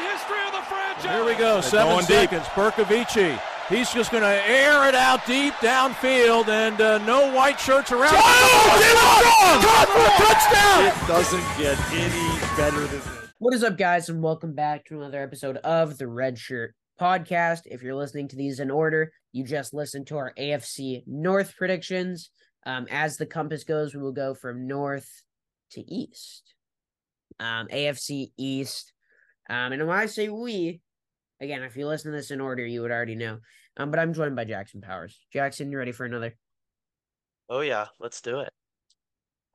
history of the franchise. Here we go, seven seconds. Bercovici. He's just going to air it out deep downfield, and uh, no white shirts around. Oh, Caught for a touchdown! It doesn't get any better than this. What is up, guys, and welcome back to another episode of the Red Shirt Podcast. If you're listening to these in order, you just listened to our AFC North predictions. Um, as the compass goes, we will go from north to east. Um, AFC East. Um, and when I say we, again, if you listen to this in order, you would already know. Um, but I'm joined by Jackson Powers. Jackson, you ready for another? Oh yeah, let's do it.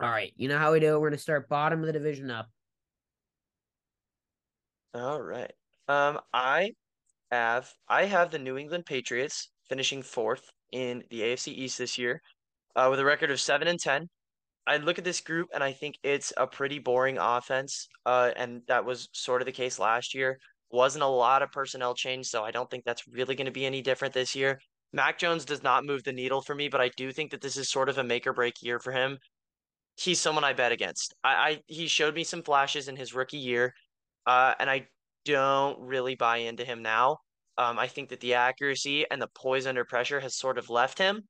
All right. You know how we do. It? We're gonna start bottom of the division up. All right. Um, I have I have the New England Patriots finishing fourth in the AFC East this year, uh, with a record of seven and ten. I look at this group and I think it's a pretty boring offense. Uh, and that was sort of the case last year. Wasn't a lot of personnel change, so I don't think that's really going to be any different this year. Mac Jones does not move the needle for me, but I do think that this is sort of a make or break year for him. He's someone I bet against. I, I he showed me some flashes in his rookie year, uh, and I don't really buy into him now. Um, I think that the accuracy and the poise under pressure has sort of left him,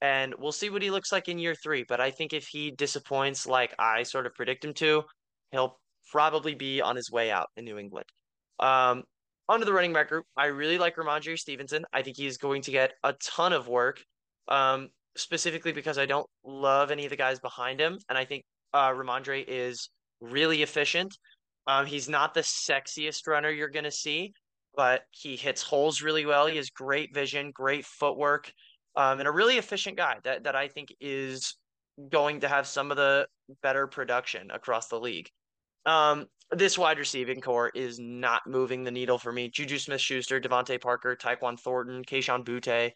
and we'll see what he looks like in year three. But I think if he disappoints like I sort of predict him to, he'll probably be on his way out in New England. Um, onto the running back group, I really like Rhamondre Stevenson. I think he's going to get a ton of work, um, specifically because I don't love any of the guys behind him, and I think uh, Rhamondre is really efficient. Um, he's not the sexiest runner you're going to see, but he hits holes really well. He has great vision, great footwork, um, and a really efficient guy that that I think is going to have some of the better production across the league. Um, this wide receiving corps is not moving the needle for me. Juju Smith Schuster, DeVante Parker, Tyquan Thornton, Kayshon Boutte,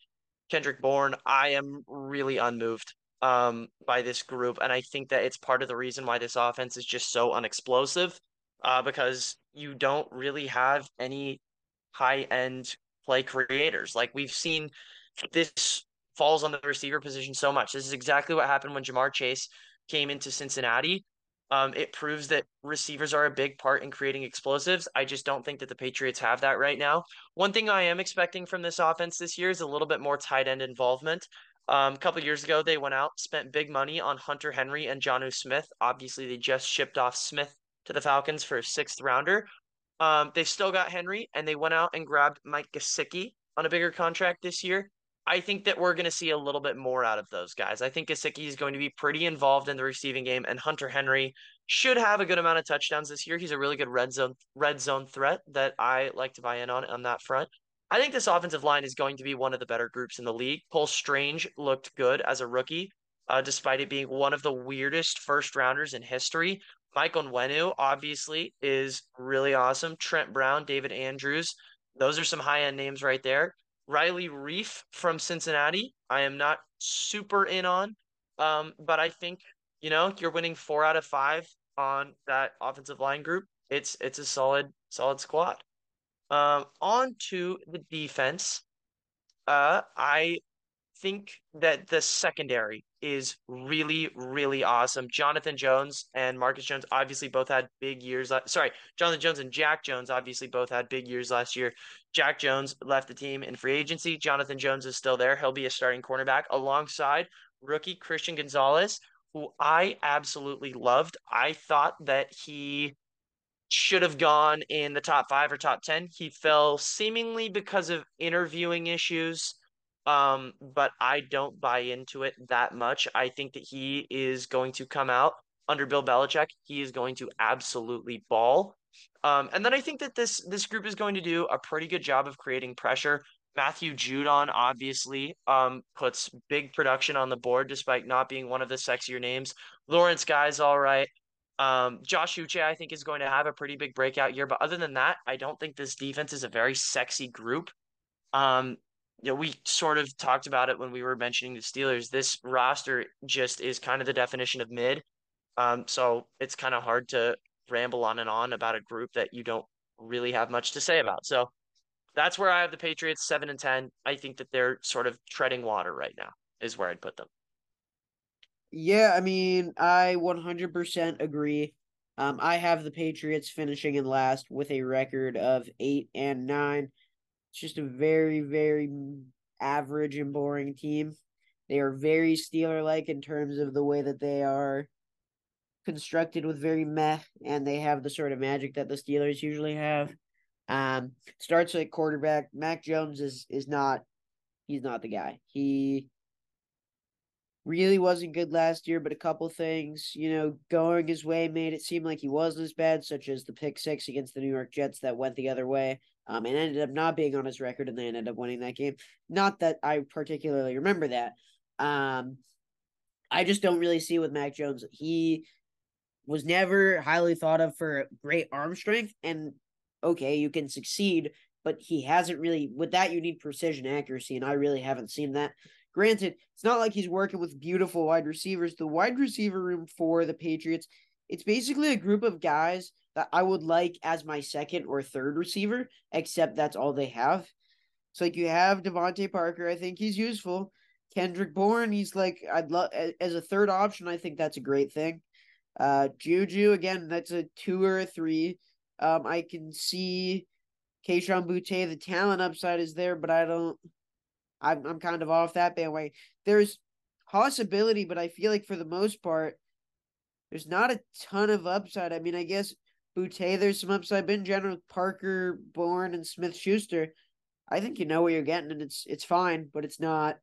Kendrick Bourne. I am really unmoved um, by this group. And I think that it's part of the reason why this offense is just so unexplosive uh, because you don't really have any high end play creators. Like we've seen this falls on the receiver position so much. This is exactly what happened when Ja'Marr Chase came into Cincinnati. Um, it proves that receivers are a big part in creating explosives. I just don't think that the Patriots have that right now. One thing I am expecting from this offense this year is a little bit more tight end involvement. Um, a couple years ago, they went out, spent big money on Hunter Henry and Jonnu Smith. Obviously, they just shipped off Smith to the Falcons for a sixth rounder. Um, they still got Henry, and they went out and grabbed Mike Gesicki on a bigger contract this year. I think that we're going to see a little bit more out of those guys. I think Gesicki is going to be pretty involved in the receiving game, and Hunter Henry should have a good amount of touchdowns this year. He's a really good red zone red zone threat that I like to buy in on on that front. I think this offensive line is going to be one of the better groups in the league. Cole Strange looked good as a rookie, uh, despite it being one of the weirdest first rounders in history. Michael Onwenu obviously is really awesome. Trent Brown, David Andrews, those are some high end names right there. Riley Reiff from Cincinnati, I am not super in on, um, but I think you know you're winning four out of five on that offensive line group. It's it's a solid solid squad. Um, on to the defense. Uh, I think that the secondary is really, really awesome. Jonathan Jones and Marcus Jones obviously both had big years. Sorry, Jonathan Jones and Jack Jones obviously both had big years last year. Jack Jones left the team in free agency. Jonathan Jones is still there. He'll be a starting cornerback alongside rookie Christian Gonzalez, who I absolutely loved. I thought that he should have gone in the top five or top 10. He fell seemingly because of interviewing issues. Um, but I don't buy into it that much. I think that he is going to come out under Bill Belichick. He is going to absolutely ball. Um, and then I think that this this group is going to do a pretty good job of creating pressure. Matthew Judon obviously um, puts big production on the board despite not being one of the sexier names. Lawrence Guy's all right. Um, Josh Uche, I think, is going to have a pretty big breakout year. But other than that, I don't think this defense is a very sexy group. Um, you know, we sort of talked about it when we were mentioning the Steelers. This roster just is kind of the definition of mid. Um, so it's kind of hard to ramble on and on about a group that you don't really have much to say about. So that's where I have the Patriots seven and ten. I think that they're sort of treading water right now, is where I'd put them. Yeah, I mean, I 100% agree. Um, I have the Patriots finishing in last with a record of eight and nine. It's just a very, very average and boring team. They are very Steeler like in terms of the way that they are constructed with very meh, and they have the sort of magic that the Steelers usually have. Um, starts at quarterback. Mac Jones is is not he's not the guy. He really wasn't good last year, but a couple things, you know, going his way made it seem like he wasn't as bad, such as the pick six against the New York Jets that went the other way. Um, and ended up not being on his record, and they ended up winning that game. Not that I particularly remember that. Um, I just don't really see with Mac Jones. He was never highly thought of for great arm strength, and okay, you can succeed, but he hasn't really. With that, you need precision accuracy, and I really haven't seen that. Granted, it's not like he's working with beautiful wide receivers. The wide receiver room for the Patriots, it's basically a group of guys that I would like as my second or third receiver, except that's all they have. It's like you have DeVante Parker, I think he's useful. Kendrick Bourne, he's like I'd love as a third option. I think that's a great thing. Uh, Juju again, that's a two or a three. Um, I can see Kayshon Boutte, the talent upside is there, but I don't. I'm I'm kind of off that bandwagon. There's possibility, but I feel like for the most part, there's not a ton of upside. I mean, I guess Boutte, there's some upside, in general, Parker, Bourne, and Smith Schuster, I think you know what you're getting, and it's it's fine, but it's not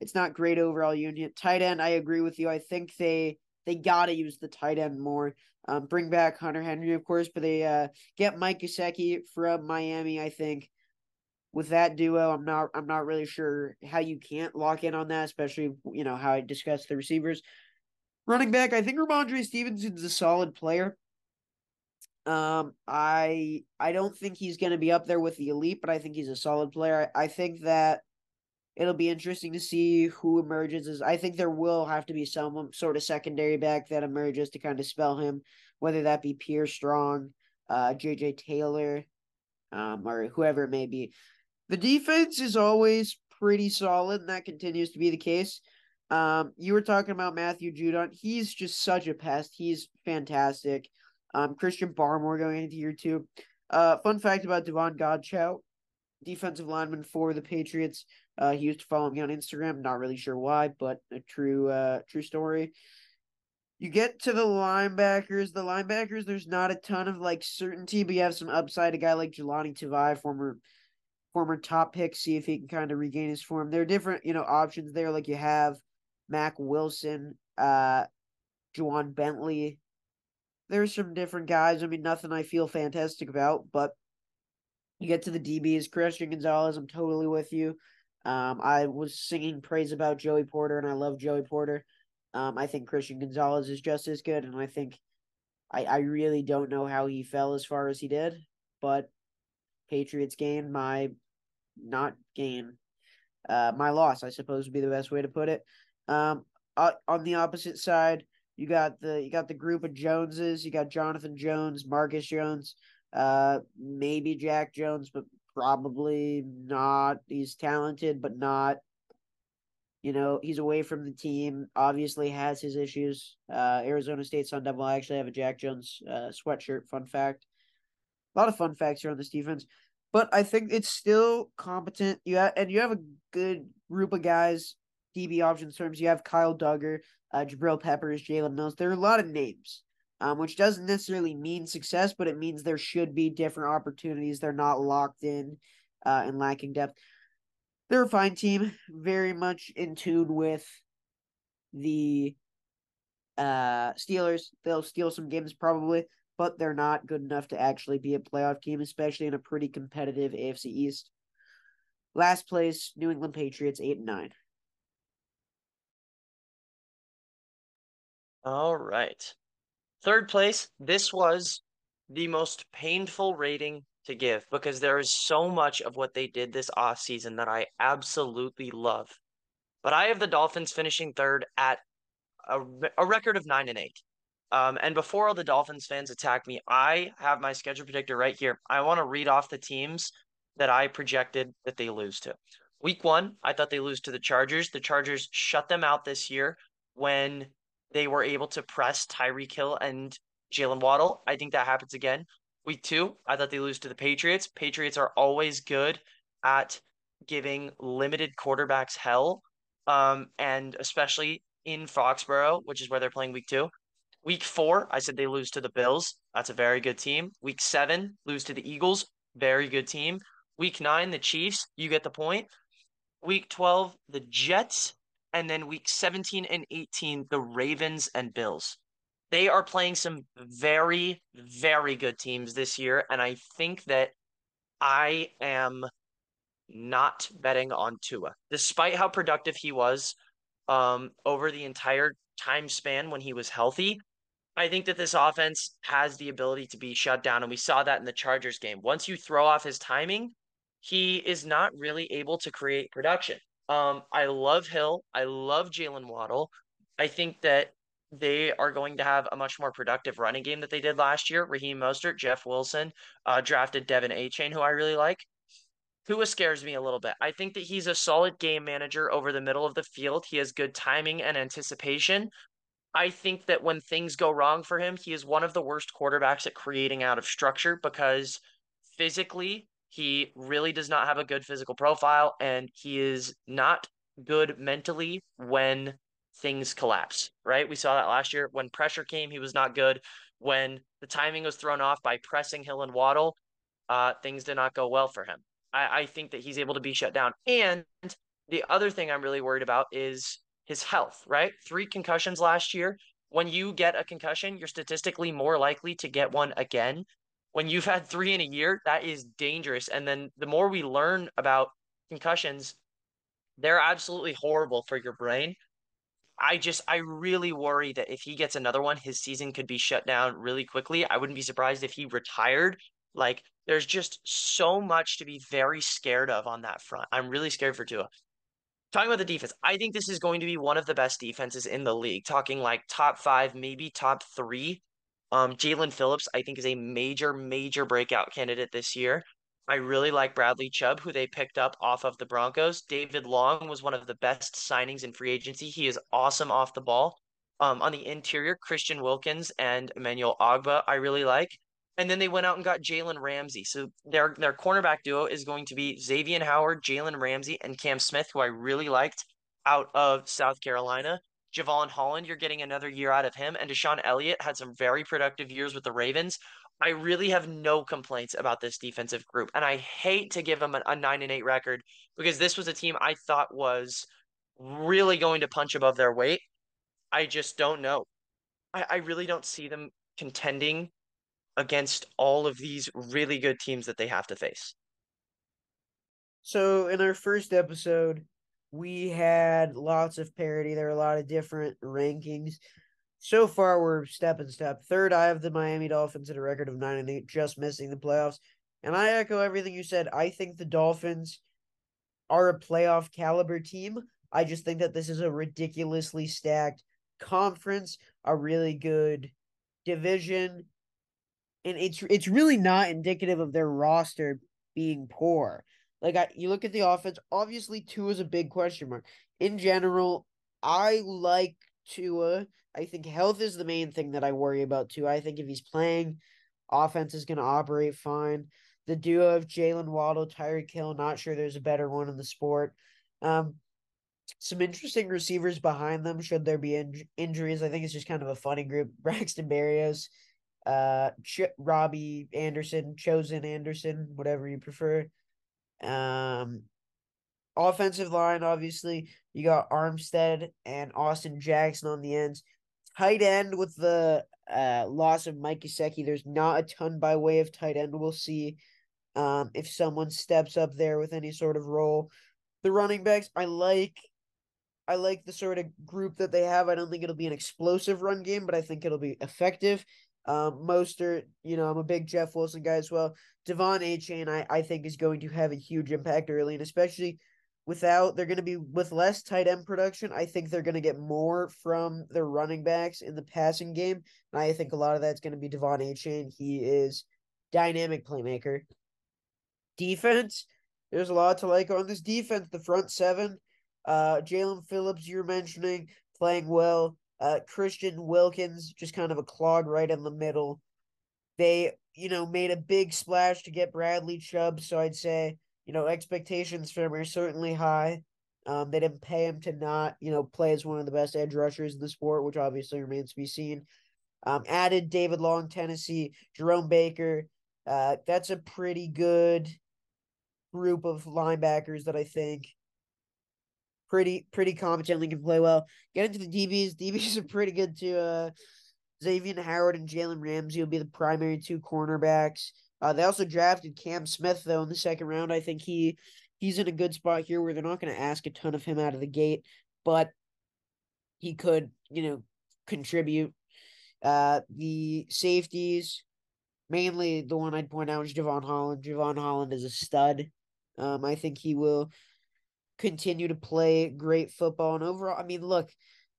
it's not great overall union. Tight end, I agree with you. I think they they gotta use the tight end more. Um, bring back Hunter Henry, of course, but they uh get Mike Gesicki from Miami. I think with that duo, I'm not I'm not really sure how you can't lock in on that, especially you know how I discussed the receivers. Running back, I think Rhamondre Stevenson's a solid player. Um, I I don't think he's going to be up there with the elite, but I think he's a solid player. I, I think that it'll be interesting to see who emerges. As I think there will have to be some sort of secondary back that emerges to kind of spell him, whether that be Pierre Strong, uh, JJ Taylor, um, or whoever it may be. The defense is always pretty solid, and that continues to be the case. Um, you were talking about Matthew Judon. He's just such a pest. He's fantastic. Um, Christian Barmore going into year two. Uh, fun fact about Davon Godchaux, defensive lineman for the Patriots. Uh, he used to follow me on Instagram. Not really sure why, but a true, uh, true story. You get to the linebackers. The linebackers, there's not a ton of like certainty, but you have some upside. A guy like Jahlani Tavai, former, former top pick. See if he can kind of regain his form. There are different, you know, options there. Like you have Mack Wilson, uh, Ja'Whaun Bentley, there's some different guys. I mean, nothing I feel fantastic about, but you get to the DBs, Christian Gonzalez. I'm totally with you. Um, I was singing praise about Joey Porter, and I love Joey Porter. Um, I think Christian Gonzalez is just as good, and I think I, I really don't know how he fell as far as he did, but Patriots gain my not gain, uh, my loss, I suppose would be the best way to put it. Um, uh, on the opposite side, you got the you got the group of Joneses. You got Jonathan Jones, Marcus Jones, uh, maybe Jack Jones, but probably not. He's talented, but not. You know, he's away from the team. Obviously, has his issues. Uh, Arizona State Sun Devil. I actually have a Jack Jones uh, sweatshirt. Fun fact. A lot of fun facts here on this defense, but I think it's still competent. You have, and you have a good group of guys DB options terms. You have Kyle Dugger, uh, Jabril Peppers, Jalen Mills. There are a lot of names, um, which doesn't necessarily mean success, but it means there should be different opportunities. They're not locked in uh, and lacking depth. They're a fine team, very much in tune with the uh, Steelers. They'll steal some games probably, but they're not good enough to actually be a playoff team, especially in a pretty competitive AFC East. Last place, New England Patriots, eight and nine. All right. Third place, this was the most painful rating to give because there is so much of what they did this off season that I absolutely love. But I have the Dolphins finishing third at a, a record of nine and eight. Um, and before all the Dolphins fans attack me, I have my schedule predictor right here. I want to read off the teams that I projected that they lose to. Week one, I thought they lose to the Chargers. The Chargers shut them out this year when they were able to press Tyreek Hill and Jaylen Waddle. I think that happens again. Week two, I thought they lose to the Patriots. Patriots are always good at giving limited quarterbacks hell, um, and especially in Foxborough, which is where they're playing week two. Week four, I said they lose to the Bills. That's a very good team. Week seven, lose to the Eagles. Very good team. Week nine, the Chiefs. You get the point. Week 12, the Jets. And then week 17 and 18, the Ravens and Bills. They are playing some very, very good teams this year. And I think that I am not betting on Tua, despite how productive he was um, over the entire time span when he was healthy. I think that this offense has the ability to be shut down, and we saw that in the Chargers game. Once you throw off his timing, he is not really able to create production. Um, I love Hill. I love Jaylen Waddle. I think that they are going to have a much more productive running game that they did last year. Raheem Mostert, Jeff Wilson, uh, drafted De'Von Achane, who I really like. Tua scares me a little bit. I think that he's a solid game manager over the middle of the field. He has good timing and anticipation. I think that when things go wrong for him, he is one of the worst quarterbacks at creating out of structure because physically, he really does not have a good physical profile and he is not good mentally when things collapse, right? We saw that last year when pressure came, he was not good. When the timing was thrown off by pressing Hill and Waddle, uh, things did not go well for him. I, I think that he's able to be shut down. And the other thing I'm really worried about is his health, right? Three concussions last year. When you get a concussion, you're statistically more likely to get one again. When you've had three in a year, that is dangerous. And then the more we learn about concussions, they're absolutely horrible for your brain. I just, I really worry that if he gets another one, his season could be shut down really quickly. I wouldn't be surprised if he retired. Like, there's just so much to be very scared of on that front. I'm really scared for Tua. Talking about the defense, I think this is going to be one of the best defenses in the league. Talking like top five, maybe top three. Um, Jaelan Phillips, I think, is a major, major breakout candidate this year. I really like Bradley Chubb, who they picked up off of the Broncos. David Long was one of the best signings in free agency. He is awesome off the ball. Um, on the interior, Christian Wilkins and Emmanuel Ogbah, I really like. And then they went out and got Jalen Ramsey. So their their cornerback duo is going to be Xavier Howard, Jalen Ramsey, and Cam Smith, who I really liked out of South Carolina. Jevon Holland, you're getting another year out of him. And DeShon Elliott had some very productive years with the Ravens. I really have no complaints about this defensive group. And I hate to give them a, a 9 and 8 record because this was a team I thought was really going to punch above their weight. I just don't know. I, I really don't see them contending against all of these really good teams that they have to face. So in our first episode, we had lots of parity. There were a lot of different rankings. So far, we're step and step. Third, I have the Miami Dolphins at a record of nine and eight, just missing the playoffs. And I echo everything you said. I think the Dolphins are a playoff caliber team. I just think that this is a ridiculously stacked conference, a really good division, and it's it's really not indicative of their roster being poor. Like I, you look at the offense, obviously Tua is a big question mark. In general, I like Tua. I think health is the main thing that I worry about too. I think if he's playing, offense is going to operate fine. The duo of Jaylen Waddle, Tyreek Hill, not sure there's a better one in the sport. Um, some interesting receivers behind them should there be in- injuries. I think it's just kind of a funny group. Braxton Berrios, uh Ch- Robbie Anderson, Chosen Anderson, whatever you prefer. Um offensive line, obviously, you got Armstead and Austin Jackson on the ends. Tight end with the uh loss of Mike Gesicki, there's not a ton by way of tight end. We'll see um if someone steps up there with any sort of role. The running backs, I like I like the sort of group that they have. I don't think it'll be an explosive run game, but I think it'll be effective. Um, Mostert, you know, I'm a big Jeff Wilson guy as well. De'Von Achane, I, I think is going to have a huge impact early, and especially without they're going to be with less tight end production. I think they're going to get more from their running backs in the passing game, and I think a lot of that's going to be De'Von Achane. He is dynamic playmaker. Defense, there's a lot to like on this defense. The front seven, uh, Jaelan Phillips, you're mentioning playing well. Uh, Christian Wilkins, just kind of a clog right in the middle. They, you know, made a big splash to get Bradley Chubb, so I'd say, you know, expectations for him are certainly high. Um, they didn't pay him to not, you know, play as one of the best edge rushers in the sport, which obviously remains to be seen. Um, added David Long, Tennessee, Jerome Baker. Uh, that's a pretty good group of linebackers that I think pretty pretty competently can play well. Get into the DBs. DBs are pretty good too. Uh, Xavier Howard and Jalen Ramsey will be the primary two cornerbacks. Uh, they also drafted Cam Smith though in the second round. I think he he's in a good spot here where they're not going to ask a ton of him out of the gate, but he could you know contribute. Uh, the safeties, mainly the one I'd point out is Jevon Holland. Jevon Holland is a stud. Um, I think he will continue to play great football. And overall, I mean, look,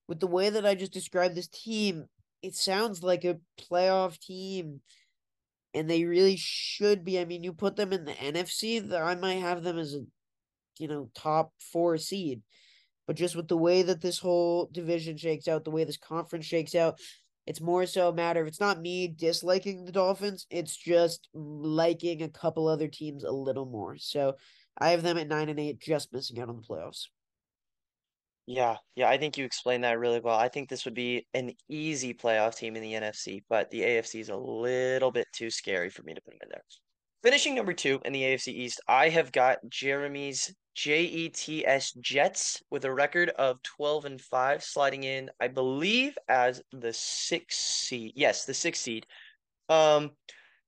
with the way that I just described this team, it sounds like a playoff team. And they really should be. I mean, you put them in the NFC, I might have them as a, you know, top four seed. But just with the way that this whole division shakes out, the way this conference shakes out, it's more so a matter of it's not me disliking the Dolphins, it's just liking a couple other teams a little more. So I have them at nine and eight, just missing out on the playoffs. Yeah, yeah, I think you explained that really well. I think this would be an easy playoff team in the NFC, but the AFC is a little bit too scary for me to put them in there. Finishing number two in the AFC East, I have got Jeremy's JETS Jets with a record of 12 and 5, sliding in, I believe, as the sixth seed. Yes, the sixth seed. Um,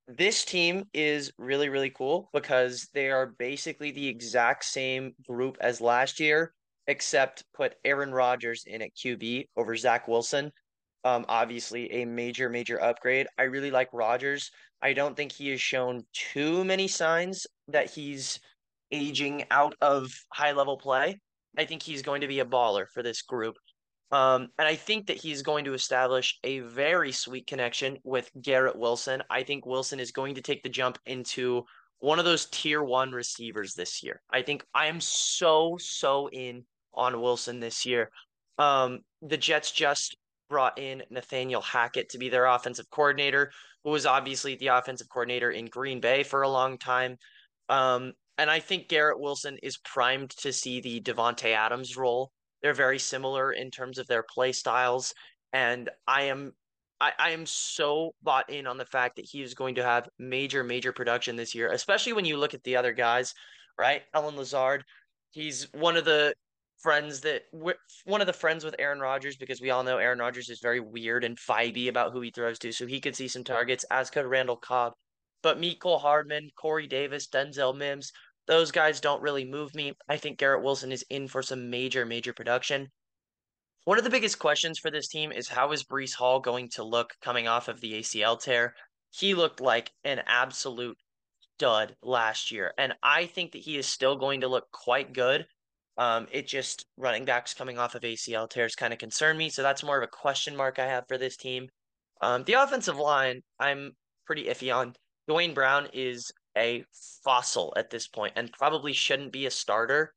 this team is really, really cool because they are basically the exact same group as last year, except put Aaron Rodgers in at QB over Zach Wilson. Um, obviously a major, major upgrade. I really like Rodgers. I don't think he has shown too many signs that he's aging out of high level play. I think he's going to be a baller for this group. Um, and I think that he's going to establish a very sweet connection with Garrett Wilson. I think Wilson is going to take the jump into one of those tier one receivers this year. I think I am so, so in on Wilson this year. Um, the Jets just brought in Nathaniel Hackett to be their offensive coordinator, who was obviously the offensive coordinator in Green Bay for a long time. Um, and I think Garrett Wilson is primed to see the Davante Adams role they're very similar in terms of their play styles, and I am I, I am so bought in on the fact that he is going to have major, major production this year, especially when you look at the other guys, right? Allen Lazard, he's one of the friends that one of the friends with Aaron Rodgers because we all know Aaron Rodgers is very weird and vibey about who he throws to, so he could see some targets, as could Randall Cobb. But Mecole Hardman, Corey Davis, Denzel Mims, those guys don't really move me. I think Garrett Wilson is in for some major, major production. One of the biggest questions for this team is how is Breece Hall going to look coming off of the ACL tear? He looked like an absolute dud last year, and I think that he is still going to look quite good. Um, it just running backs coming off of ACL tears kind of concern me, so that's more of a question mark I have for this team. Um, the offensive line, I'm pretty iffy on. Duane Brown is a fossil at this point and probably shouldn't be a starter.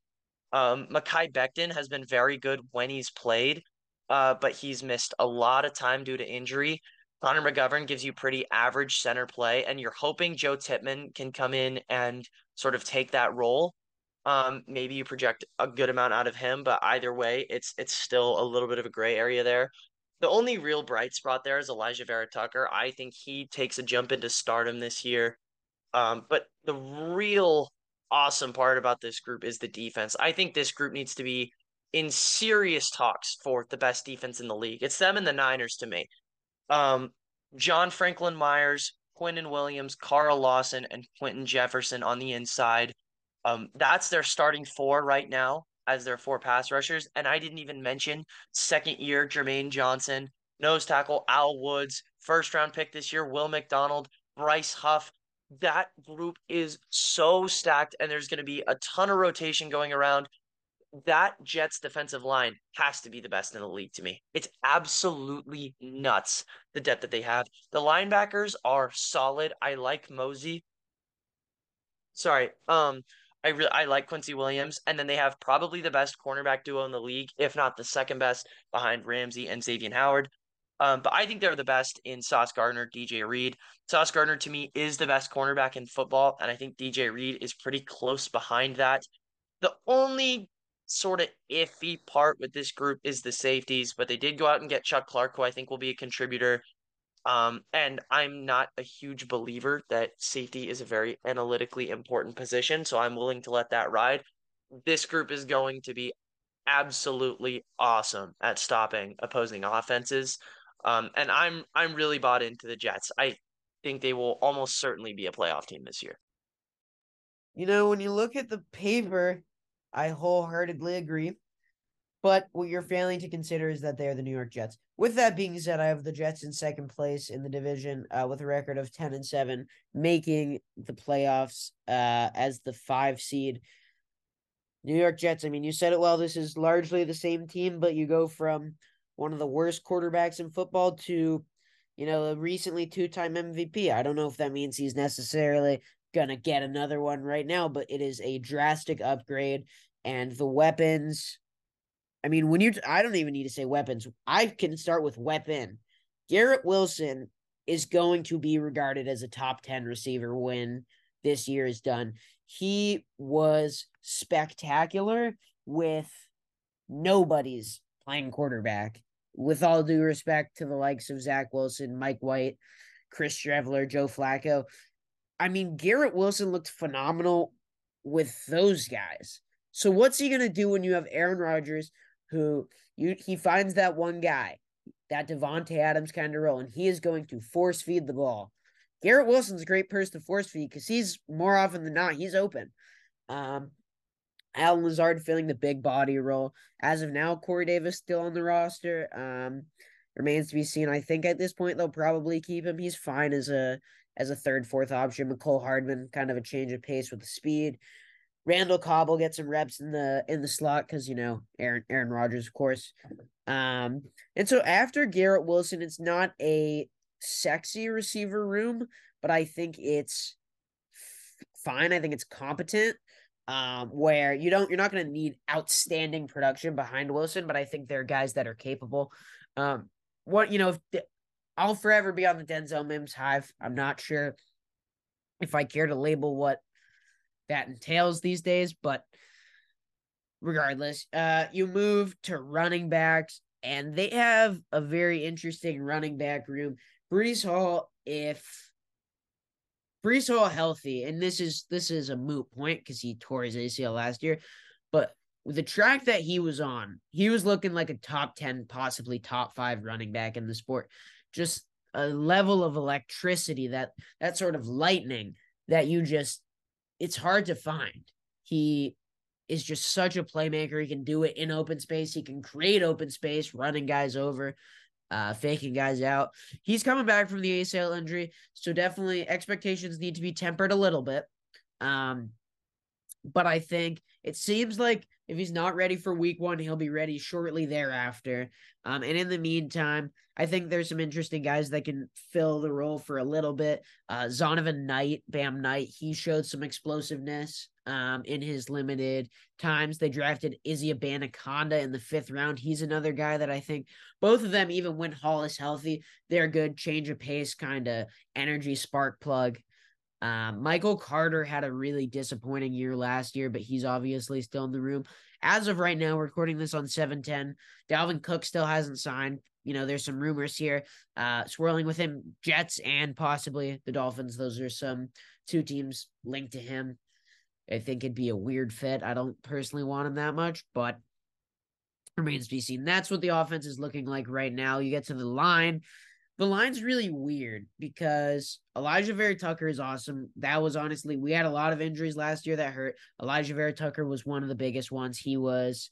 Um, Mekhi Becton has been very good when he's played, uh, but he's missed a lot of time due to injury. Connor McGovern gives you pretty average center play, and you're hoping Joe Tippmann can come in and sort of take that role. Um, maybe you project a good amount out of him, but either way, it's it's still a little bit of a gray area there. The only real bright spot there is Alijah Vera Tucker. I think he takes a jump into stardom this year. Um, but the real awesome part about this group is the defense. I think this group needs to be in serious talks for the best defense in the league. It's them and the Niners to me. Um, John Franklin Myers, Quinnen Williams, Carl Lawson, and Quinton Jefferson on the inside. Um, that's their starting four right now as their four pass rushers. And I didn't even mention second year Jermaine Johnson, nose tackle Al Woods, first round pick this year, Will McDonald, Bryce Huff, that group is so stacked and there's going to be a ton of rotation going around. That Jets defensive line has to be the best in the league to me. It's absolutely nuts the depth that they have. The linebackers are solid. I like Mosey. Sorry. Um I I like Quincy Williams, and then they have probably the best cornerback duo in the league, if not the second best, behind Ramsey and Xavier Howard. Um, but I think they're the best in Sauce Gardner, DJ Reed. Sauce Gardner to me is the best cornerback in football, and I think DJ Reed is pretty close behind that. The only sort of iffy part with this group is the safeties, but they did go out and get Chuck Clark, who I think will be a contributor. Um, and I'm not a huge believer that safety is a very analytically important position, so I'm willing to let that ride. This group is going to be absolutely awesome at stopping opposing offenses. Um, and I'm I'm really bought into the Jets. I think they will almost certainly be a playoff team this year. You know, when you look at the paper, I wholeheartedly agree. But what you're failing to consider is that they are the New York Jets. With that being said, I have the Jets in second place in the division uh, with a record of 10 and 7, making the playoffs uh, as the five seed. New York Jets, I mean, you said it well. This is largely the same team, but you go from one of the worst quarterbacks in football to, you know, a recently two time MVP. I don't know if that means he's necessarily going to get another one right now, but it is a drastic upgrade. And the weapons, I mean, when you, I don't even need to say weapons. I can start with weapon. Garrett Wilson is going to be regarded as a top 10 receiver when this year is done. He was spectacular with nobody's playing quarterback with all due respect to the likes of Zach Wilson, Mike White, Chris Streveler, Joe Flacco, I mean, Garrett Wilson looked phenomenal with those guys. So what's he gonna do when you have Aaron Rodgers, who you he finds that one guy, that Davante Adams kind of role, and he is going to force feed the ball. Garrett Wilson's a great person to force feed because he's more often than not he's open. Um, Allen Lazard filling the big body role. As of now, Corey Davis still on the roster. Um, remains to be seen. I think at this point they'll probably keep him. He's fine as a as a third, fourth option. Mecole Hardman, kind of a change of pace with the speed. Randall Cobb will get some reps in the in the slot because you know Aaron Aaron Rodgers, of course. Um, and so after Garrett Wilson, it's not a sexy receiver room, but I think it's fine. I think it's competent um, where you don't you're not going to need outstanding production behind Wilson, but I think there are guys that are capable. Um, what you know, I'll forever be on the Denzel Mims hive. I'm not sure if I care to label what that entails these days, but regardless, uh, you move to running backs, and they have a very interesting running back room. Breece Hall, if Breece Hall healthy, and this is this is a moot point because he tore his ACL last year, but with the track that he was on, he was looking like a top 10, possibly top five running back in the sport. Just a level of electricity that that sort of lightning that you just it's hard to find. He is just such a playmaker. He can do it in open space. He can create open space, running guys over uh, faking guys out. He's coming back from the ACL injury, so definitely expectations need to be tempered a little bit. Um, but I think it seems like if he's not ready for week one, he'll be ready shortly thereafter. Um, and in the meantime, I think there's some interesting guys that can fill the role for a little bit. Uh, Zonovan Knight, Bam Knight, he showed some explosiveness um, in his limited times. They drafted Izzy Abanikanda in the fifth round. He's another guy that I think both of them, even when Hall is healthy, they're good change of pace kind of energy spark plug. Um, Michael Carter had a really disappointing year last year, but he's obviously still in the room. As of right now, recording this on 710, Dalvin Cook still hasn't signed. You know, there's some rumors here uh, swirling with him, Jets and possibly the Dolphins. Those are some two teams linked to him. I think it'd be a weird fit. I don't personally want him that much, but remains to be seen. That's what the offense is looking like right now. You get to the line. The line's really weird because Alijah Vera-Tucker is awesome. That was honestly, we had a lot of injuries last year that hurt. Alijah Vera-Tucker was one of the biggest ones. He was,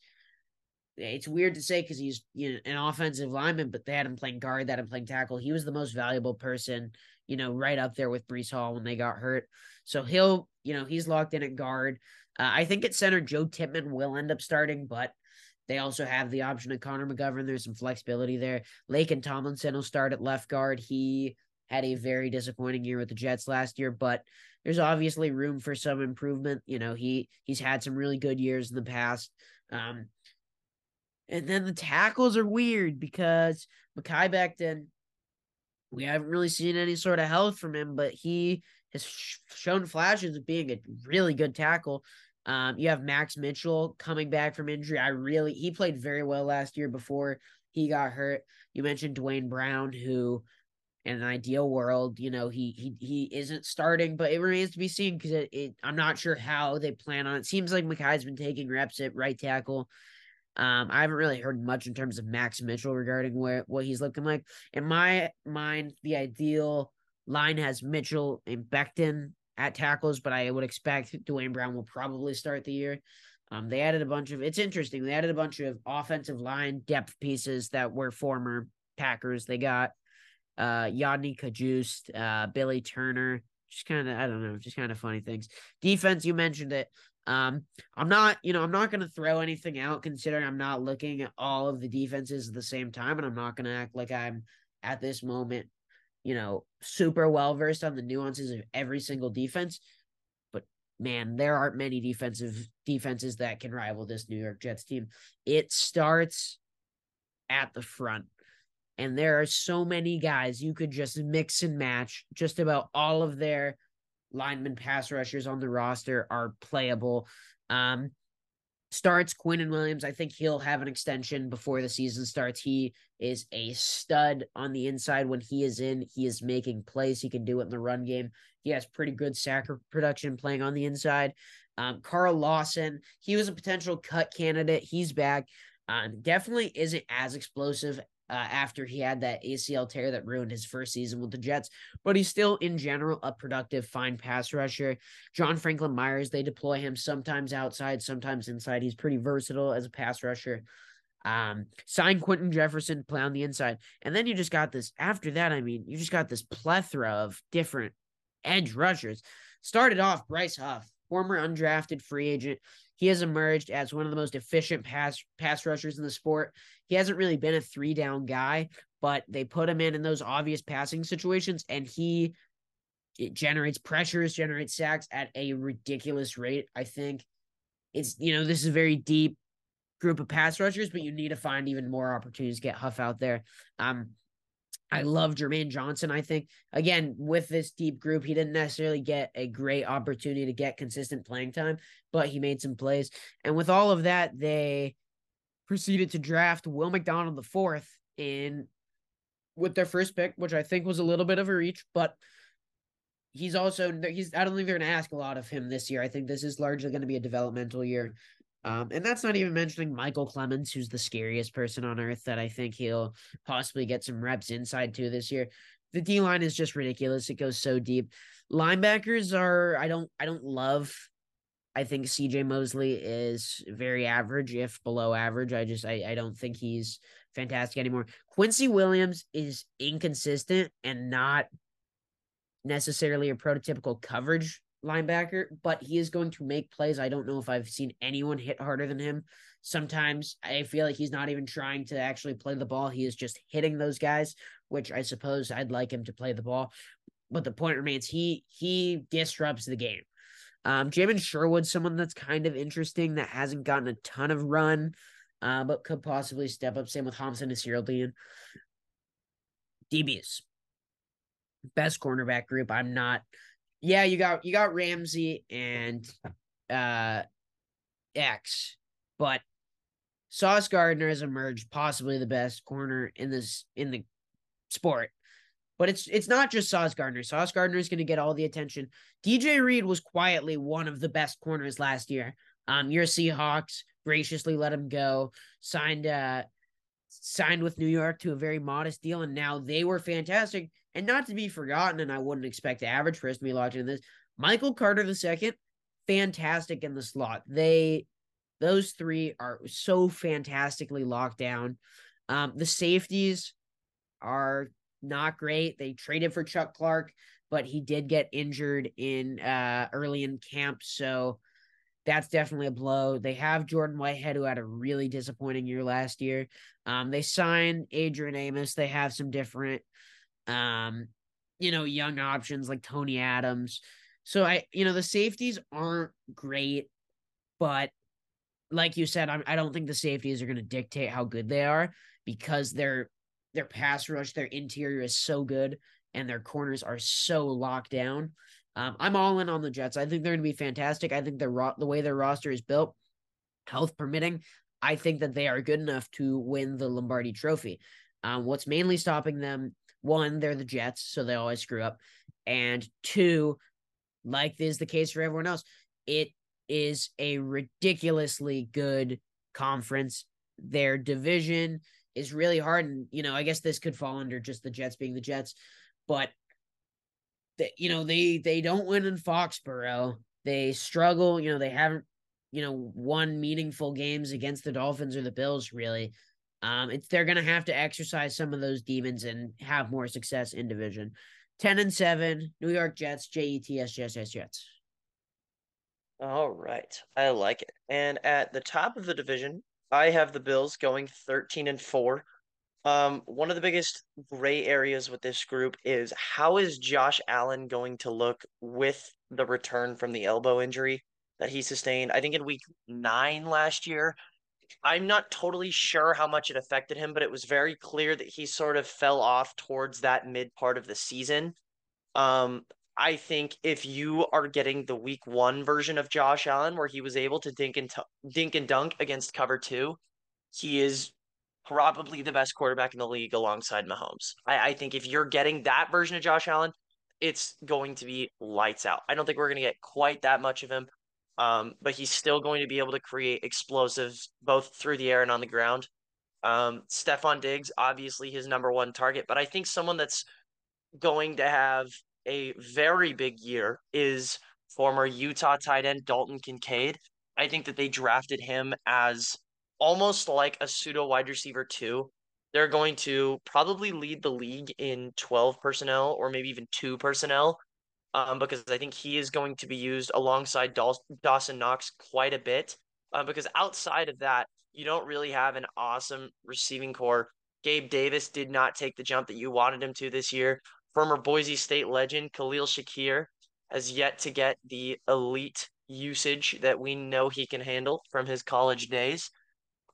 it's weird to say because he's you know, an offensive lineman, but they had him playing guard, that him playing tackle. He was the most valuable person, you know, right up there with Breece Hall when they got hurt. So he'll you know, he's locked in at guard. Uh, I think at center, Joe Tippmann will end up starting, but they also have the option of Connor McGovern. There's some flexibility there. Laken Tomlinson will start at left guard. He had a very disappointing year with the Jets last year, but there's obviously room for some improvement. You know, he he's had some really good years in the past. Um, and then the tackles are weird because Mekhi Becton, we haven't really seen any sort of health from him, but he has shown flashes of being a really good tackle. Um, you have Max Mitchell coming back from injury. I really he played very well last year before he got hurt. You mentioned Duane Brown, who in an ideal world, you know, he he he isn't starting, but it remains to be seen because it, it, I'm not sure how they plan on it. Seems like Mekhi's been taking reps at right tackle. Um, I haven't really heard much in terms of Max Mitchell regarding where what he's looking like. In my mind, the ideal line has Mitchell and Becton at tackles, but I would expect Duane Brown will probably start the year. Um, they added a bunch of it's interesting. They added a bunch of offensive line depth pieces that were former Packers. They got uh Yodny Cajuste, uh Billy Turner, just kind of I don't know, just kind of funny things. Defense, you mentioned it. Um, I'm not, you know, I'm not going to throw anything out considering I'm not looking at all of the defenses at the same time, and I'm not going to act like I'm at this moment, you know, super well versed on the nuances of every single defense. But man, there aren't many defensive defenses that can rival this New York Jets team. It starts at the front. And there are so many guys you could just mix and match just about all of their lineman pass rushers on the roster are playable. Um, starts and Williams. I think he'll have an extension before the season starts. He is a stud on the inside when he is in. He is making plays. He can do it in the run game. He has pretty good sack production playing on the inside. Um, Carl Lawson, he was a potential cut candidate. He's back. Um, definitely isn't as explosive uh, after he had that ACL tear that ruined his first season with the Jets, but he's still in general a productive, fine pass rusher. John Franklin Myers, they deploy him sometimes outside, sometimes inside. He's pretty versatile as a pass rusher. Um, sign Quinton Jefferson, play on the inside. And then you just got this, after that, I mean, you just got this plethora of different edge rushers. Started off Bryce Huff, former undrafted free agent. He has emerged as one of the most efficient pass pass rushers in the sport. He hasn't really been a three down guy, but they put him in in those obvious passing situations, and he it generates pressures, generates sacks at a ridiculous rate. I think it's you know this is a very deep group of pass rushers, but you need to find even more opportunities to get Huff out there. Um, I love Jermaine Johnson. I think again with this deep group, he didn't necessarily get a great opportunity to get consistent playing time, but he made some plays. And with all of that, they proceeded to draft Will McDonald the fourth in with their first pick, which I think was a little bit of a reach, but he's also he's I don't think they're going to ask a lot of him this year. I think this is largely going to be a developmental year. Um, and that's not even mentioning Michael Clemons, who's the scariest person on earth that I think he'll possibly get some reps inside to this year. The D line is just ridiculous. It goes so deep. Linebackers are I don't I don't love. I think CJ Mosley is very average, if below average. I just I, I don't think he's fantastic anymore. Quincy Williams is inconsistent and not necessarily a prototypical coverage linebacker, but he is going to make plays. I don't know if I've seen anyone hit harder than him. Sometimes I feel like he's not even trying to actually play the ball. He is just hitting those guys, which I suppose I'd like him to play the ball. But the point remains he he disrupts the game. Um, Jamien Sherwood, someone that's kind of interesting that hasn't gotten a ton of run, uh, but could possibly step up. Same with Hamsah Nasirildeen. DBs. Best cornerback group. I'm not yeah, you got you got Ramsey and uh X, but Sauce Gardner has emerged possibly the best corner in this in the sport. But it's it's not just Sauce Gardner. Sauce Gardner is going to get all the attention. DJ Reed was quietly one of the best corners last year. Um, your Seahawks graciously let him go. Signed uh signed with New York to a very modest deal, and now they were fantastic. And not to be forgotten, and I wouldn't expect the average person to be watching this, Michael Carter II, fantastic in the slot. They those three are so fantastically locked down. Um, the safeties are not great. They traded for Chuck Clark, but he did get injured in uh early in camp, so that's definitely a blow. They have Jordan Whitehead, who had a really disappointing year last year. Um, they signed Adrian Amos. They have some different um you know, young options like Tony Adams. So I, you know, the safeties aren't great, but like you said, I'm, I don't think the safeties are going to dictate how good they are because their their pass rush, their interior is so good, and their corners are so locked down. Um, I'm all in on the Jets. I think they're going to be fantastic. I think the ro- the way their roster is built, health permitting, I think that they are good enough to win the Lombardi Trophy. Um, what's mainly stopping them? One, they're the Jets, so they always screw up, and two, like is the case for everyone else, it is a ridiculously good conference. Their division is really hard, and you know, I guess this could fall under just the Jets being the Jets, but they, you know, they they don't win in Foxborough. They struggle. You know, they haven't you know won meaningful games against the Dolphins or the Bills really. Um, it's they're gonna have to exercise some of those demons and have more success in division. Ten and seven, New York Jets, J E T S Jets, Jets. All right. I like it. And at the top of the division, I have the Bills going 13 and 4. Um, one of the biggest gray areas with this group is how is Josh Allen going to look with the return from the elbow injury that he sustained? I think in week nine last year. I'm not totally sure how much it affected him, but it was very clear that he sort of fell off towards that mid part of the season. Um, I think if you are getting the week one version of Josh Allen, where he was able to dink and t- dink and dunk against cover two, he is probably the best quarterback in the league alongside Mahomes. I, I think if you're getting that version of Josh Allen, it's going to be lights out. I don't think we're going to get quite that much of him, um, but he's still going to be able to create explosives both through the air and on the ground. Um, Stefon Diggs, obviously his number one target, but I think someone that's going to have a very big year is former Utah tight end Dalton Kincaid. I think that they drafted him as almost like a pseudo wide receiver too. They're going to probably lead the league in 12 personnel or maybe even two personnel um, because I think he is going to be used alongside Dawson Knox quite a bit. Uh, because outside of that, you don't really have an awesome receiving corps. Gabe Davis did not take the jump that you wanted him to this year. Former Boise State legend Khalil Shakir has yet to get the elite usage that we know he can handle from his college days.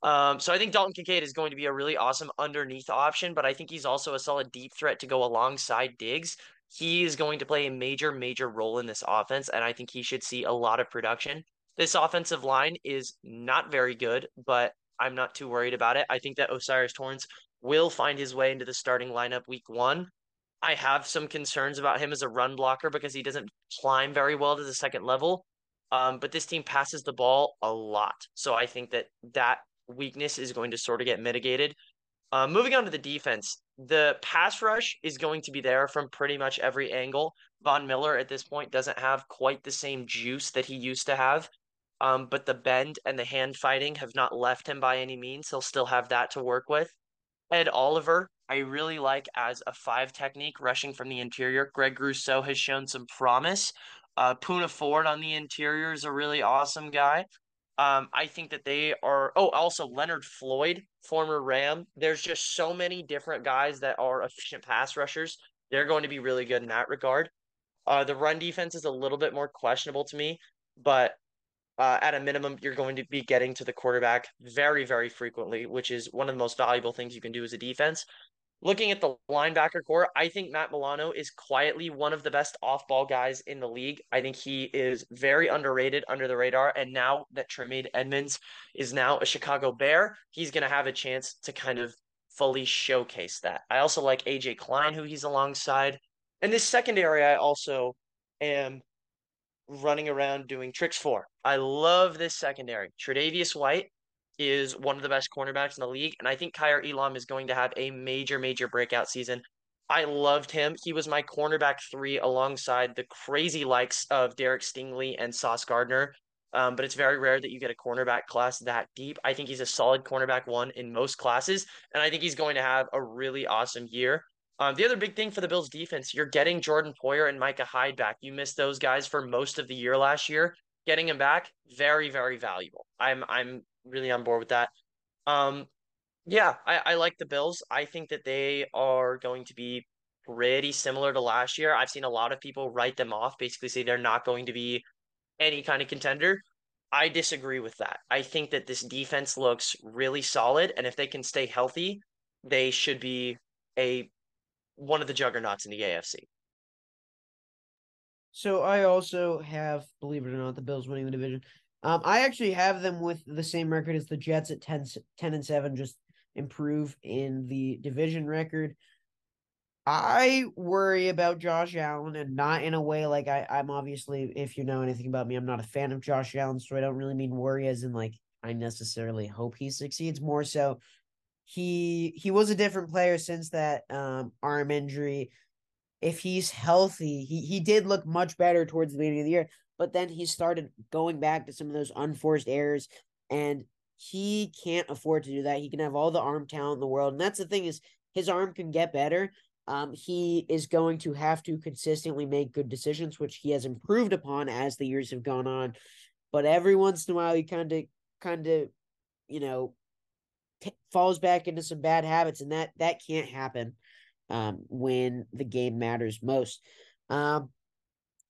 Um, so I think Dalton Kincaid is going to be a really awesome underneath option, but I think he's also a solid deep threat to go alongside Diggs. He is going to play a major, major role in this offense, and I think he should see a lot of production. This offensive line is not very good, but I'm not too worried about it. I think that O'Cyrus Torrence will find his way into the starting lineup week one. I have some concerns about him as a run blocker because he doesn't climb very well to the second level. Um, but this team passes the ball a lot. So I think that that weakness is going to sort of get mitigated. Uh, moving on to the defense, the pass rush is going to be there from pretty much every angle. Von Miller at this point doesn't have quite the same juice that he used to have. Um, but the bend and the hand fighting have not left him by any means. He'll still have that to work with. Ed Oliver, I really like as a five technique rushing from the interior. Greg Rousseau has shown some promise. Uh, Poona Ford on the interior is a really awesome guy. Um, I think that they are. Oh, also Leonard Floyd, former Ram. There's just so many different guys that are efficient pass rushers. They're going to be really good in that regard. Uh, the run defense is a little bit more questionable to me, but uh, at a minimum, you're going to be getting to the quarterback very, very frequently, which is one of the most valuable things you can do as a defense. Looking at the linebacker corps, I think Matt Milano is quietly one of the best off ball guys in the league. I think he is very underrated under the radar. And now that Tremaine Edmunds is now a Chicago Bear, he's going to have a chance to kind of fully showcase that. I also like AJ Klein, who he's alongside. And this secondary, I also am running around doing tricks for. I love this secondary. Tre'Davious White is one of the best cornerbacks in the league. And I think Kaiir Elam is going to have a major, major breakout season. I loved him. He was my cornerback three alongside the crazy likes of Derek Stingley and Sauce Gardner. Um, but it's very rare that you get a cornerback class that deep. I think he's a solid cornerback one in most classes, and I think he's going to have a really awesome year. Um, the other big thing for the Bills defense, you're getting Jordan Poyer and Micah Hyde back. You missed those guys for most of the year last year. Getting him back, very, very valuable. I'm I'm really on board with that. Um, yeah, I, I like the Bills. I think that they are going to be pretty similar to last year. I've seen a lot of people write them off, basically say they're not going to be any kind of contender. I disagree with that. I think that this defense looks really solid, and if they can stay healthy, they should be a one of the juggernauts in the AFC. So I also have, believe it or not, the Bills winning the division. Um, I actually have them with the same record as the Jets at 10, 10 and 7, just improve in the division record. I worry about Josh Allen and not in a way like I, I'm obviously, if you know anything about me, I'm not a fan of Josh Allen, so I don't really mean worry as in like I necessarily hope he succeeds. More so, he he was a different player since that um arm injury. If he's healthy, he he did look much better towards the beginning of the year, but then he started going back to some of those unforced errors, and he can't afford to do that. He can have all the arm talent in the world, and that's the thing is his arm can get better, um, he is going to have to consistently make good decisions, which he has improved upon as the years have gone on. But every once in a while, he kind of, kind of, you know, t- falls back into some bad habits, and that that can't happen um, when the game matters most. Um,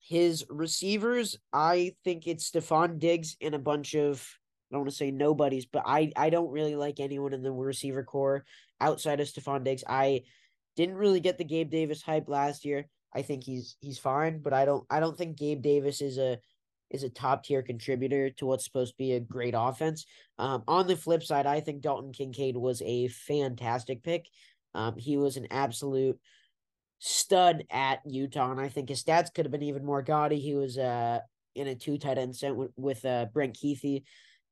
his receivers, I think it's Stefon Diggs and a bunch of I don't want to say nobodies, but I I don't really like anyone in the receiver corps outside of Stefon Diggs. I didn't really get the Gabe Davis hype last year. I think he's he's fine, but I don't I don't think Gabe Davis is a is a top tier contributor to what's supposed to be a great offense. Um, on the flip side, I think Dalton Kincaid was a fantastic pick. Um, he was an absolute stud at Utah, and I think his stats could have been even more gaudy. He was uh in a two tight end set with, with uh Brant Kuithe.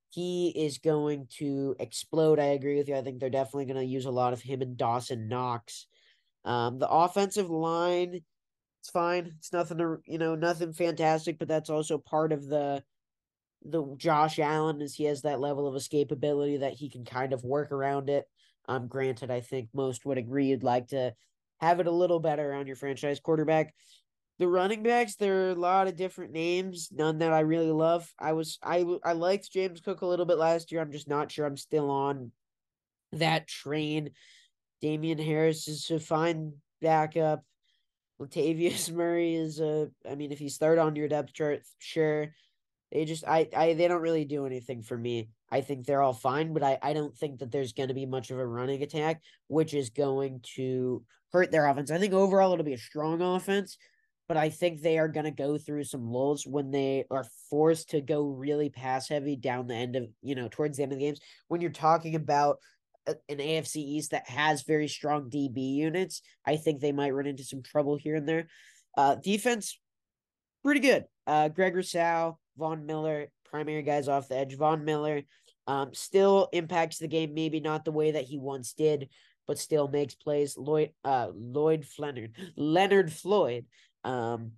He is going to explode. I agree with you. I think they're definitely going to use a lot of him and Dawson Knox. Um, the offensive line, it's fine. It's nothing to you know, nothing fantastic, but that's also part of the the Josh Allen is he has that level of escapability that he can kind of work around it. Um, granted, I think most would agree you'd like to have it a little better on your franchise quarterback. The running backs, there are a lot of different names, none that I really love. I was I I liked James Cook a little bit last year. I'm just not sure I'm still on that train. Damien Harris is a fine backup. Latavius Murray is a I mean, if he's third on your depth chart, sure. They just I I they don't really do anything for me. I think they're all fine, but I, I don't think that there's gonna be much of a running attack, which is going to hurt their offense. I think overall it'll be a strong offense, but I think they are gonna go through some lulls when they are forced to go really pass heavy down the end of you know, towards the end of the games. When you're talking about an AFC East that has very strong DB units, I think they might run into some trouble here and there. Uh, defense, pretty good. Uh, Greg Rousseau, Von Miller, primary guys off the edge. Von Miller, um, still impacts the game, maybe not the way that he once did, but still makes plays. Lloyd, uh, Lloyd Leonard, Leonard Floyd, um,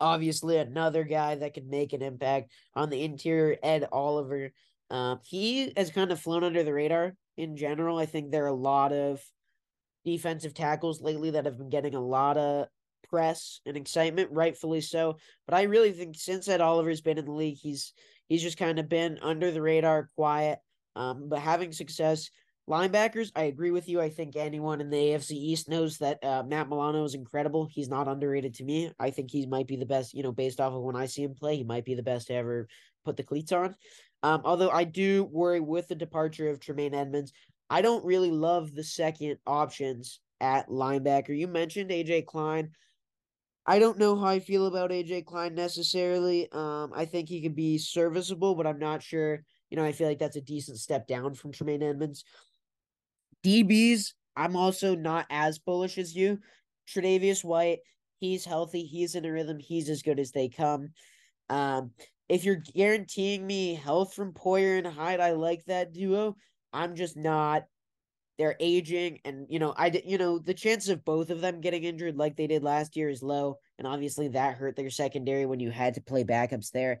obviously another guy that can make an impact on the interior. Ed Oliver, um, he has kind of flown under the radar in general. I think there are a lot of defensive tackles lately that have been getting a lot of press and excitement, rightfully so. But I really think since Ed Oliver's been in the league, he's he's just kind of been under the radar, quiet, um, but having success. Linebackers, I agree with you. I think anyone in the AFC East knows that uh, Matt Milano is incredible. He's not underrated to me. I think he might be the best, you know, based off of when I see him play, he might be the best to ever put the cleats on. Um, although I do worry with the departure of Tremaine Edmunds, I don't really love the second options at linebacker. You mentioned AJ Klein. I don't know how I feel about AJ Klein necessarily. Um, I think he could be serviceable, but I'm not sure. You know, I feel like that's a decent step down from Tremaine Edmunds. DBs, I'm also not as bullish as you. Tre'Davious White, he's healthy, he's in a rhythm, he's as good as they come. Um, if you're guaranteeing me health from Poyer and Hyde, I like that duo. I'm just not. They're aging, and you know, I you know the chances of both of them getting injured like they did last year is low, and obviously that hurt their secondary when you had to play backups there.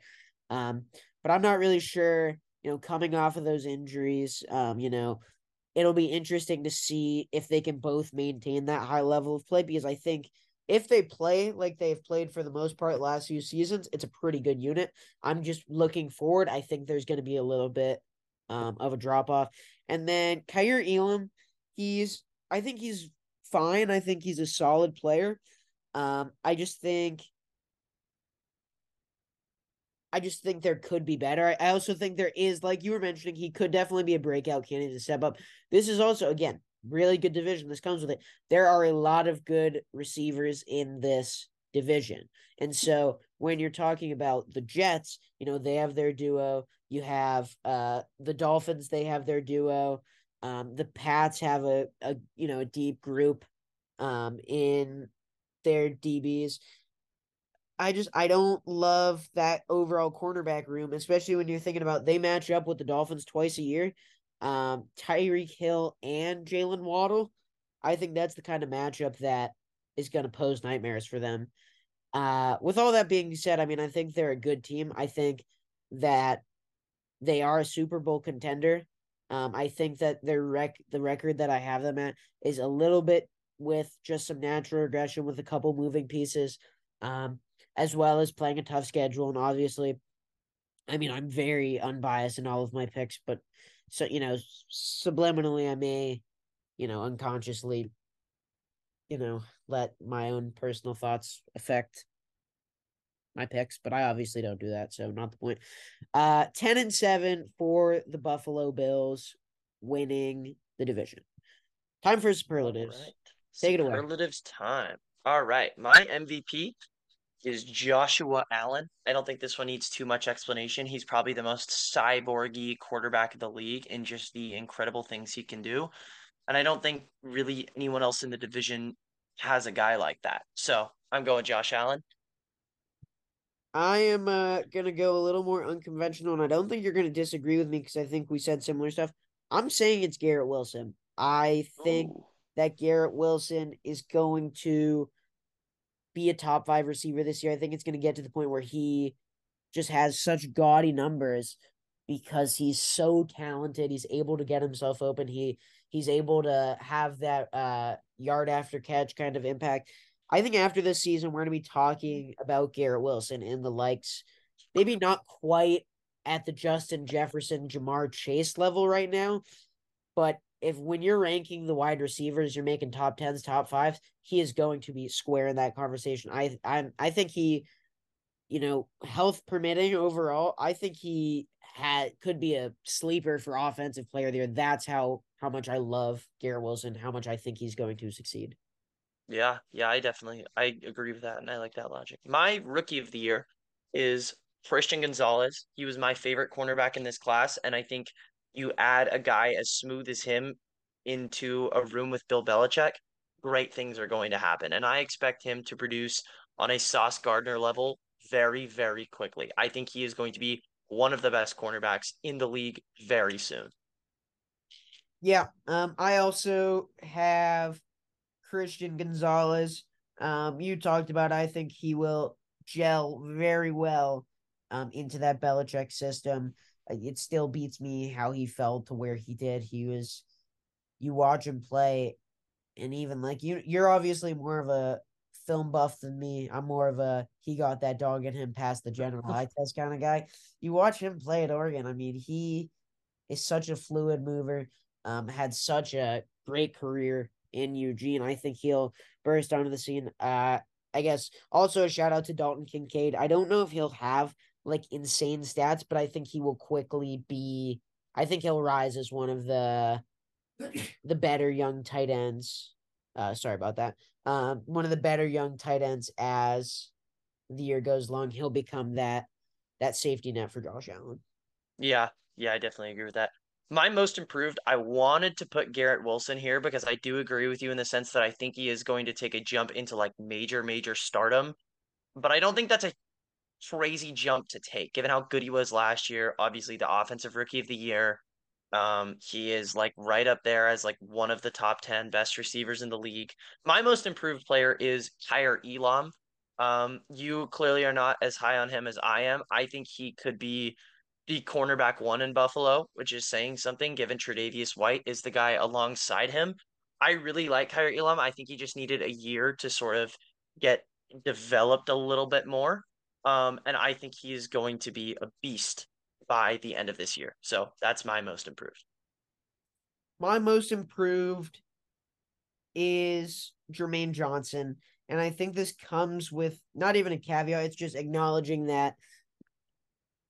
Um, but I'm not really sure. You know, coming off of those injuries, um, you know, it'll be interesting to see if they can both maintain that high level of play because I think if they play like they've played for the most part last few seasons, it's a pretty good unit. I'm just looking forward. I think there's going to be a little bit um, of a drop off. And then Kaiir Elam, he's I think he's fine. I think he's a solid player. Um, I just think I just think there could be better. I, also think there is, like you were mentioning, he could definitely be a breakout candidate to step up. This is also, again, really good division. This comes with it. There are a lot of good receivers in this division. And so when you're talking about the Jets, you know, they have their duo. You have uh the Dolphins, they have their duo. Um, the Pats have a, a you know a deep group um in their DBs. I just I don't love that overall cornerback room, especially when you're thinking about they match up with the Dolphins twice a year. Um, Tyreek Hill and Jaylen Waddle. I think that's the kind of matchup that is going to pose nightmares for them. Uh, with all that being said, I mean, I think they're a good team. I think that they are a Super Bowl contender. Um, I think that their rec the record that I have them at is a little bit with just some natural regression with a couple moving pieces, um, as well as playing a tough schedule. And obviously, I mean, I'm very unbiased in all of my picks, but so you know, subliminally, I may, you know, unconsciously, you know, let my own personal thoughts affect my picks, but I obviously don't do that, so not the point. Uh 10 and 7 for the Buffalo Bills winning the division. Time for superlatives. All right. Take it away. Superlatives time. All right. My MVP is Joshua Allen. I don't think this one needs too much explanation. He's probably the most cyborgy quarterback of the league in just the incredible things he can do. And I don't think really anyone else in the division has a guy like that. So I'm going Josh Allen. I am uh, gonna go a little more unconventional, and I don't think you're gonna disagree with me because I think we said similar stuff. I'm saying it's Garrett Wilson. I think Ooh. that Garrett Wilson is going to be a top five receiver this year. I think it's going to get to the point where he just has such gaudy numbers because he's so talented. He's able to get himself open. He he's able to have that uh yard after catch kind of impact. I think after this season, we're going to be talking about Garrett Wilson and the likes, maybe not quite at the Justin Jefferson, Ja'Marr Chase level right now, but if when you're ranking the wide receivers, you're making top tens, top fives, he is going to be square in that conversation. I I I think he, you know, health permitting overall, I think he had could be a sleeper for offensive player there. That's how how much I love Garrett Wilson, how much I think he's going to succeed. Yeah, yeah, I definitely I agree with that and I like that logic. My rookie of the year is Christian Gonzalez. He was my favorite cornerback in this class, and I think you add a guy as smooth as him into a room with Bill Belichick, great things are going to happen. And I expect him to produce on a Sauce Gardner level very, very quickly. I think he is going to be one of the best cornerbacks in the league very soon. Yeah. Um, I also have Christian Gonzalez. Um, you talked about I think he will gel very well um into that Belichick system. It still beats me how he fell to where he did. He was you watch him play and even like you you're obviously more of a film buff than me. I'm more of a he got that dog in him past the general eye test kind of guy. You watch him play at Oregon. I mean, he is such a fluid mover. Um, had such a great career in Eugene. I think he'll burst onto the scene. Uh, I guess also a shout out to Dalton Kincaid. I don't know if he'll have like insane stats, but I think he will quickly be. I think he'll rise as one of the the better young tight ends. Uh, sorry about that. Um, one of the better young tight ends as the year goes along. He'll become that that safety net for Josh Allen. Yeah, yeah, I definitely agree with that. My most improved, I wanted to put Garrett Wilson here because I do agree with you in the sense that I think he is going to take a jump into like major, major stardom. But I don't think that's a crazy jump to take given how good he was last year. Obviously, the offensive rookie of the year. Um, he is like right up there as like one of the top 10 best receivers in the league. My most improved player is Kaiir Elam. Um, you clearly are not as high on him as I am. I think he could be the cornerback one in Buffalo, which is saying something given Tre'Davious White is the guy alongside him. I really like Kaiir Elam. I think he just needed a year to sort of get developed a little bit more. Um, and I think he is going to be a beast by the end of this year. So that's my most improved. My most improved is Jermaine Johnson. And I think this comes with not even a caveat, it's just acknowledging that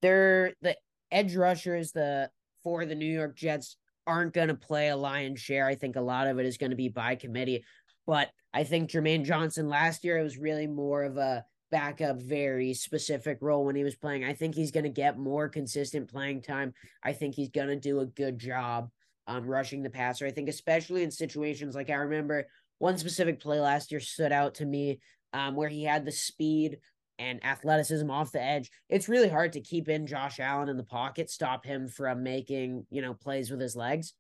they're the edge rushers, the for the New York Jets aren't going to play a lion's share. I think a lot of it is going to be by committee. But I think Jermaine Johnson last year it was really more of a backup, very specific role when he was playing. I think he's going to get more consistent playing time. I think he's going to do a good job um, rushing the passer. I think especially in situations like I remember one specific play last year stood out to me um, where he had the speed and athleticism off the edge. It's really hard to keep in Josh Allen in the pocket, stop him from making, you know, plays with his legs.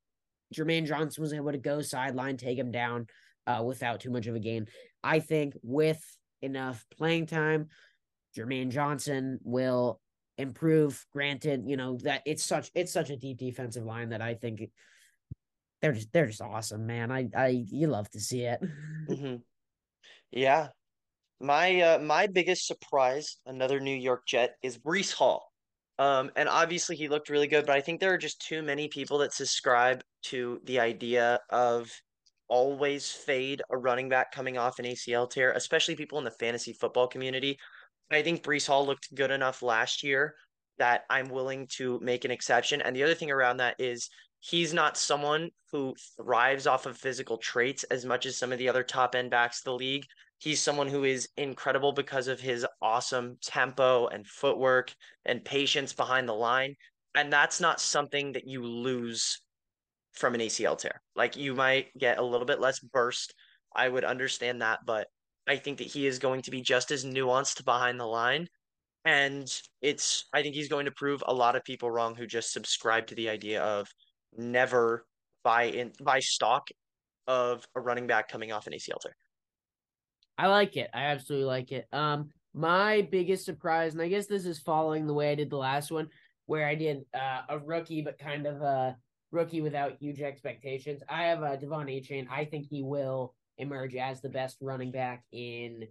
Jermaine Johnson was able to go sideline, take him down uh, without too much of a gain. I think with enough playing time, Jermaine Johnson will improve. Granted, you know that it's such it's such a deep defensive line that I think they're just they're just awesome, man. I I you love to see it. Mm-hmm. Yeah, my uh, my biggest surprise, another New York Jet, is Breece Hall. Um, and obviously he looked really good, but I think there are just too many people that subscribe to the idea of always fade a running back coming off an ACL tear, especially people in the fantasy football community. I think Breece Hall looked good enough last year that I'm willing to make an exception. And the other thing around that is he's not someone who thrives off of physical traits as much as some of the other top end backs of the league. He's someone who is incredible because of his awesome tempo and footwork and patience behind the line. And that's not something that you lose from an ACL tear. Like you might get a little bit less burst. I would understand that, but I think that he is going to be just as nuanced behind the line. And it's, I think he's going to prove a lot of people wrong who just subscribe to the idea of never buy in, buy stock of a running back coming off an ACL tear. I like it. I absolutely like it. Um, my biggest surprise, and I guess this is following the way I did the last one, where I did uh, a rookie, but kind of a rookie without huge expectations. I have uh, De'Von Achane. I think he will emerge as the best running back in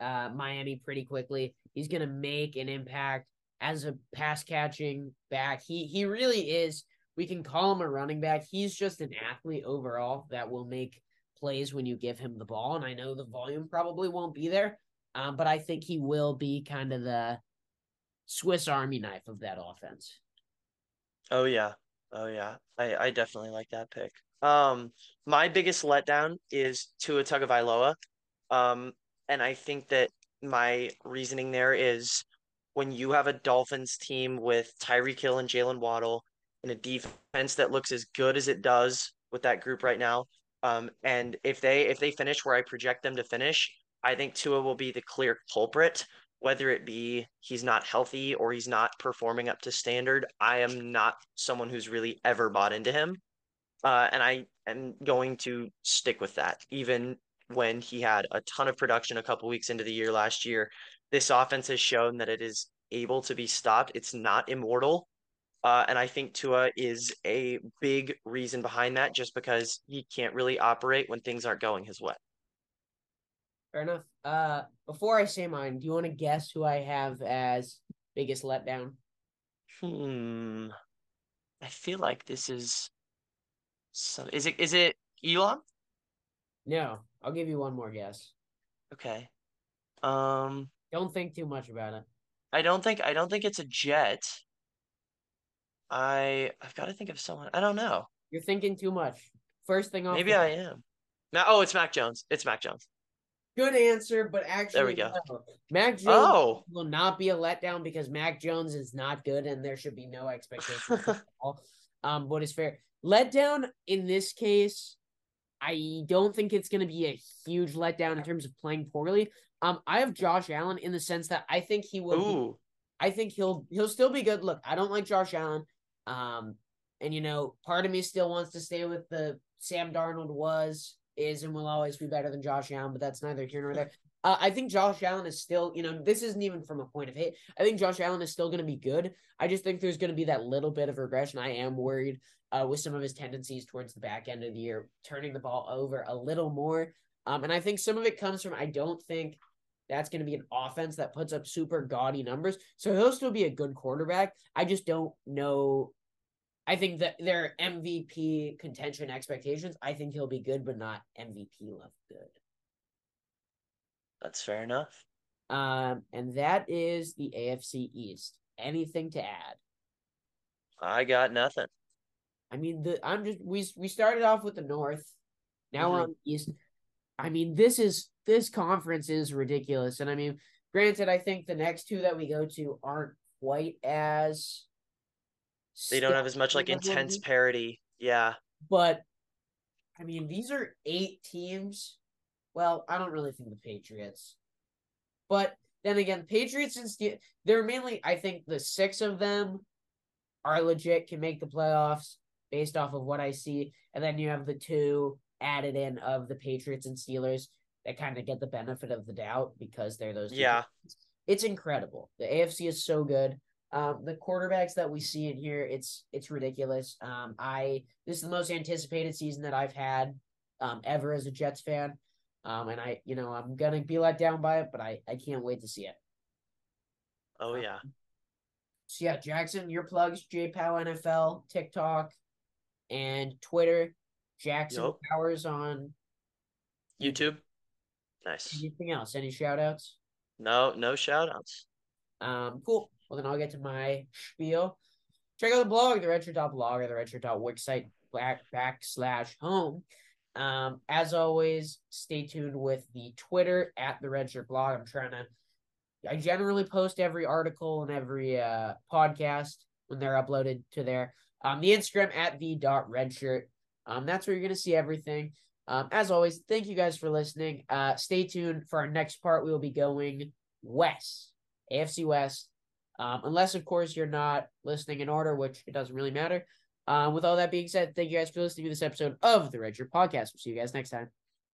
uh, Miami pretty quickly. He's going to make an impact as a pass catching back. He he really is. We can call him a running back. He's just an athlete overall that will make plays when you give him the ball. And I know the volume probably won't be there, um, but I think he will be kind of the Swiss Army knife of that offense. Oh yeah, oh yeah, I I definitely like that pick. Um, my biggest letdown is Tua Tagovailoa, um, and I think that my reasoning there is when you have a Dolphins team with Tyreek Hill and Jaylen Waddle in a defense that looks as good as it does with that group right now, um, and if they if they finish where I project them to finish, I think Tua will be the clear culprit. Whether it be he's not healthy or he's not performing up to standard, I am not someone who's really ever bought into him, uh, and I am going to stick with that. Even when he had a ton of production a couple weeks into the year last year, this offense has shown that it is able to be stopped. It's not immortal. Uh, and I think Tua is a big reason behind that just because he can't really operate when things aren't going his way. Fair enough. Uh, before I say mine, do you want to guess who I have as biggest letdown? Hmm. I feel like this is so is it is it Elon? No, I'll give you one more guess. Okay. Um Don't think too much about it. I don't think I don't think it's a jet. I I've got to think of someone. I don't know. You're thinking too much. First thing off. Maybe I am. Now, oh, it's Mac Jones. It's Mac Jones. Good answer, but actually, There we go. no. Mac Jones Oh, will not be a letdown because Mac Jones is not good, and there should be no expectations at all. Um, what is fair? Letdown in this case, I don't think it's going to be a huge letdown in terms of playing poorly. Um, I have Josh Allen in the sense that I think he will. be- I think he'll he'll still be good. Look, I don't like Josh Allen. Um, and you know, part of me still wants to stay with the Sam Darnold was, is, and will always be better than Josh Allen, but that's neither here nor there. Uh, I think Josh Allen is still, you know, this isn't even from a point of hate. I think Josh Allen is still going to be good. I just think there's going to be that little bit of regression. I am worried uh, with some of his tendencies towards the back end of the year, turning the ball over a little more. Um, and I think some of it comes from I don't think that's going to be an offense that puts up super gaudy numbers. So he'll still be a good quarterback. I just don't know. I think that their MVP contention expectations. I think he'll be good, but not MVP level good. That's fair enough. Um, and that is the AFC East. Anything to add? I got nothing. I mean, the I'm just we we started off with the North. Now we're Mhm. on the East. I mean, this is this conference is ridiculous, and I mean, granted, I think the next two that we go to aren't quite as. They don't have as much like stacked as one of intense parity. Yeah. but I mean, these are eight teams. Well, I don't really think the Patriots, but then again, Patriots and Steel, they're mainly. I think the six of them are legit, can make the playoffs based off of what I see, and then you have the two added in of the Patriots and Steelers that kind of get the benefit of the doubt because they're those. Yeah. teams. it's incredible. The AFC is so good. Um, the quarterbacks that we see in here, it's it's ridiculous. Um, I this is the most anticipated season that I've had um ever as a Jets fan. Um, and I, you know, I'm gonna be let down by it, but I I can't wait to see it. Oh yeah. So yeah, Jackson, your plugs, JPow NFL, TikTok, and Twitter. Jackson Yup. Powers on YouTube. Nice. anything else? Any shout outs? No, no shout outs. Um, cool. Well, then I'll get to my spiel. Check out the blog, the redshirt.blog or the redshirt.wixsite back backslash home. Um, as always, stay tuned with the Twitter at the redshirt blog. I'm trying to I generally post every article and every uh podcast when they're uploaded to there. Um, the Instagram at the dot redshirt. Um, that's where you're gonna see everything. Um, as always, thank you guys for listening. Uh, stay tuned for our next part. We will be going west, AFC West. Um, unless of course you're not listening in order, which it doesn't really matter. Um, with all that being said, thank you guys for listening to this episode of the Red Shirt Podcast. We'll see you guys next time.